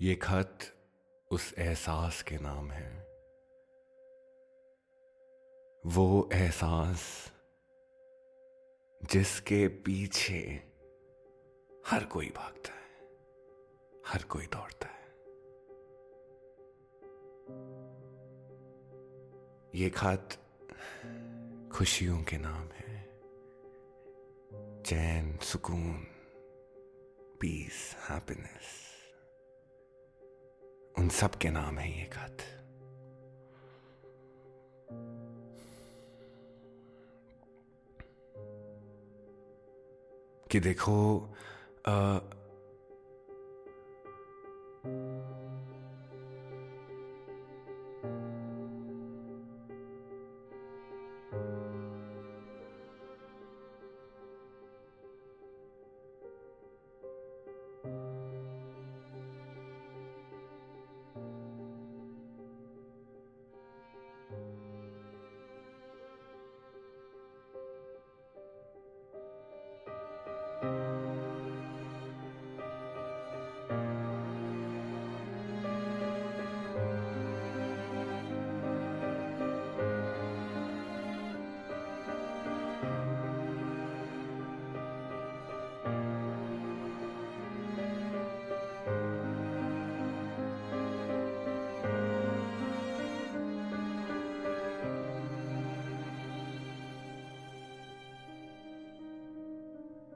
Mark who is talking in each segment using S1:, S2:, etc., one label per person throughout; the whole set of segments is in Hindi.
S1: ये खत उस एहसास के नाम है। वो एहसास जिसके पीछे हर कोई भागता है, हर कोई दौड़ता है। ये खत खुशियों के नाम है। चैन, सुकून पीस हैप्पीनेस सब के नाम है ये खत कि देखो आ,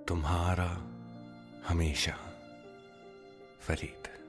S1: तुम्हारा हमेशा फरीद।